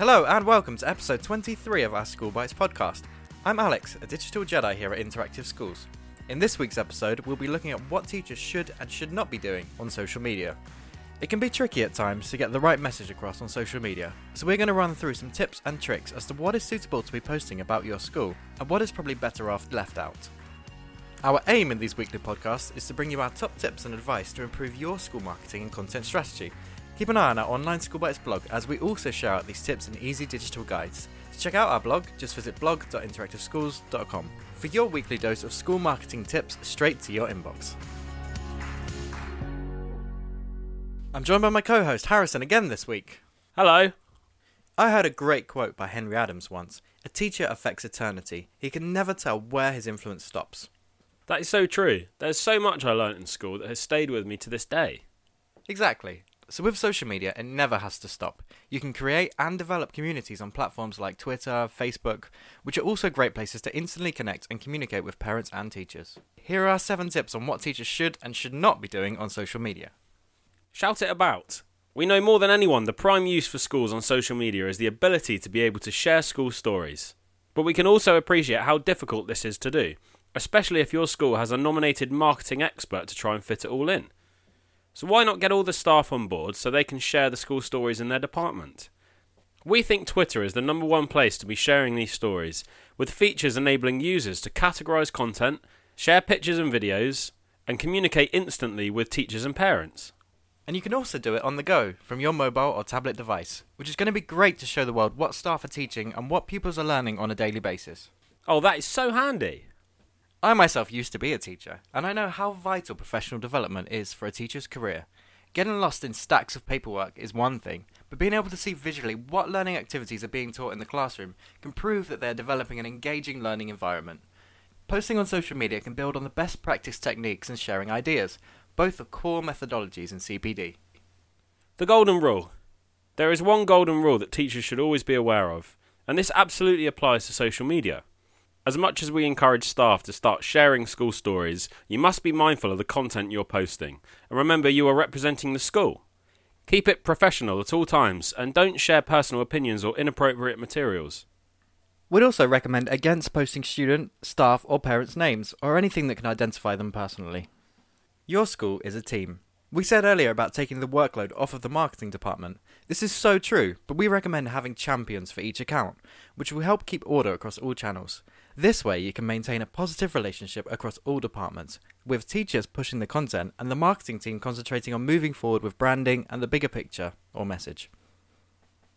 Hello and welcome to episode 23 of our School Bites podcast. I'm Alex, a digital Jedi here at Interactive Schools. In this week's episode, we'll be looking at what teachers should and should not be doing on social media. It can be tricky at times to get the right message across on social media, so we're going to run through some tips and tricks as to what is suitable to be posting about your school and what is probably better off left out. Our aim in these weekly podcasts is to bring you our top tips and advice to improve your school marketing and content strategy. Keep an eye on our online School Bites blog as we also share out these tips and easy digital guides. To check out our blog, just visit blog.interactiveschools.com for your weekly dose of school marketing tips straight to your inbox. I'm joined by my co host Harrison again this week. Hello. I heard a great quote by Henry Adams once A teacher affects eternity. He can never tell where his influence stops. That is so true. There's so much I learnt in school that has stayed with me to this day. Exactly. So, with social media, it never has to stop. You can create and develop communities on platforms like Twitter, Facebook, which are also great places to instantly connect and communicate with parents and teachers. Here are seven tips on what teachers should and should not be doing on social media. Shout it about. We know more than anyone the prime use for schools on social media is the ability to be able to share school stories. But we can also appreciate how difficult this is to do, especially if your school has a nominated marketing expert to try and fit it all in. So why not get all the staff on board so they can share the school stories in their department? We think Twitter is the number one place to be sharing these stories, with features enabling users to categorise content, share pictures and videos, and communicate instantly with teachers and parents. And you can also do it on the go from your mobile or tablet device, which is going to be great to show the world what staff are teaching and what pupils are learning on a daily basis. Oh, that is so handy. I myself used to be a teacher, and I know how vital professional development is for a teacher's career. Getting lost in stacks of paperwork is one thing, but being able to see visually what learning activities are being taught in the classroom can prove that they're developing an engaging learning environment. Posting on social media can build on the best practice techniques and sharing ideas, both are core methodologies in CPD. The Golden Rule. There is one golden rule that teachers should always be aware of, and this absolutely applies to social media. As much as we encourage staff to start sharing school stories, you must be mindful of the content you're posting, and remember you are representing the school. Keep it professional at all times, and don't share personal opinions or inappropriate materials. We'd also recommend against posting student, staff, or parents' names, or anything that can identify them personally. Your school is a team. We said earlier about taking the workload off of the marketing department. This is so true, but we recommend having champions for each account, which will help keep order across all channels. This way, you can maintain a positive relationship across all departments, with teachers pushing the content and the marketing team concentrating on moving forward with branding and the bigger picture or message.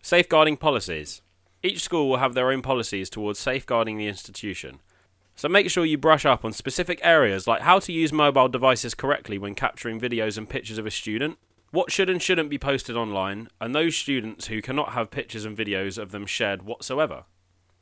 Safeguarding policies. Each school will have their own policies towards safeguarding the institution. So make sure you brush up on specific areas like how to use mobile devices correctly when capturing videos and pictures of a student, what should and shouldn't be posted online, and those students who cannot have pictures and videos of them shared whatsoever.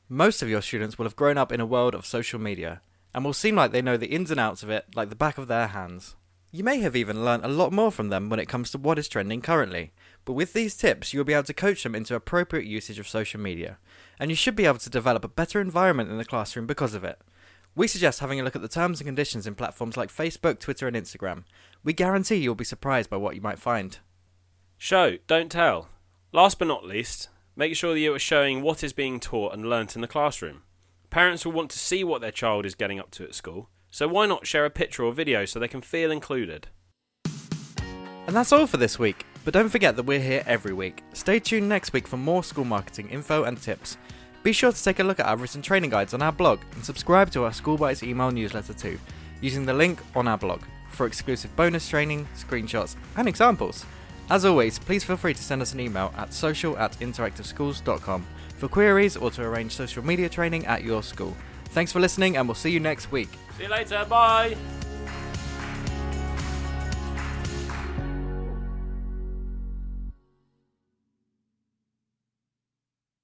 Most of your students will have grown up in a world of social media and will seem like they know the ins and outs of it like the back of their hands. You may have even learnt a lot more from them when it comes to what is trending currently, but with these tips, you'll be able to coach them into appropriate usage of social media, and you should be able to develop a better environment in the classroom because of it. We suggest having a look at the terms and conditions in platforms like Facebook, Twitter, and Instagram. We guarantee you'll be surprised by what you might find. Show, don't tell. Last but not least, make sure that you are showing what is being taught and learnt in the classroom. Parents will want to see what their child is getting up to at school, so why not share a picture or video so they can feel included? And that's all for this week, but don't forget that we're here every week. Stay tuned next week for more school marketing info and tips. Be sure to take a look at our written training guides on our blog and subscribe to our School Bites email newsletter too, using the link on our blog for exclusive bonus training, screenshots, and examples. As always, please feel free to send us an email at social at interactiveschools.com for queries or to arrange social media training at your school. Thanks for listening, and we'll see you next week. See you later, bye!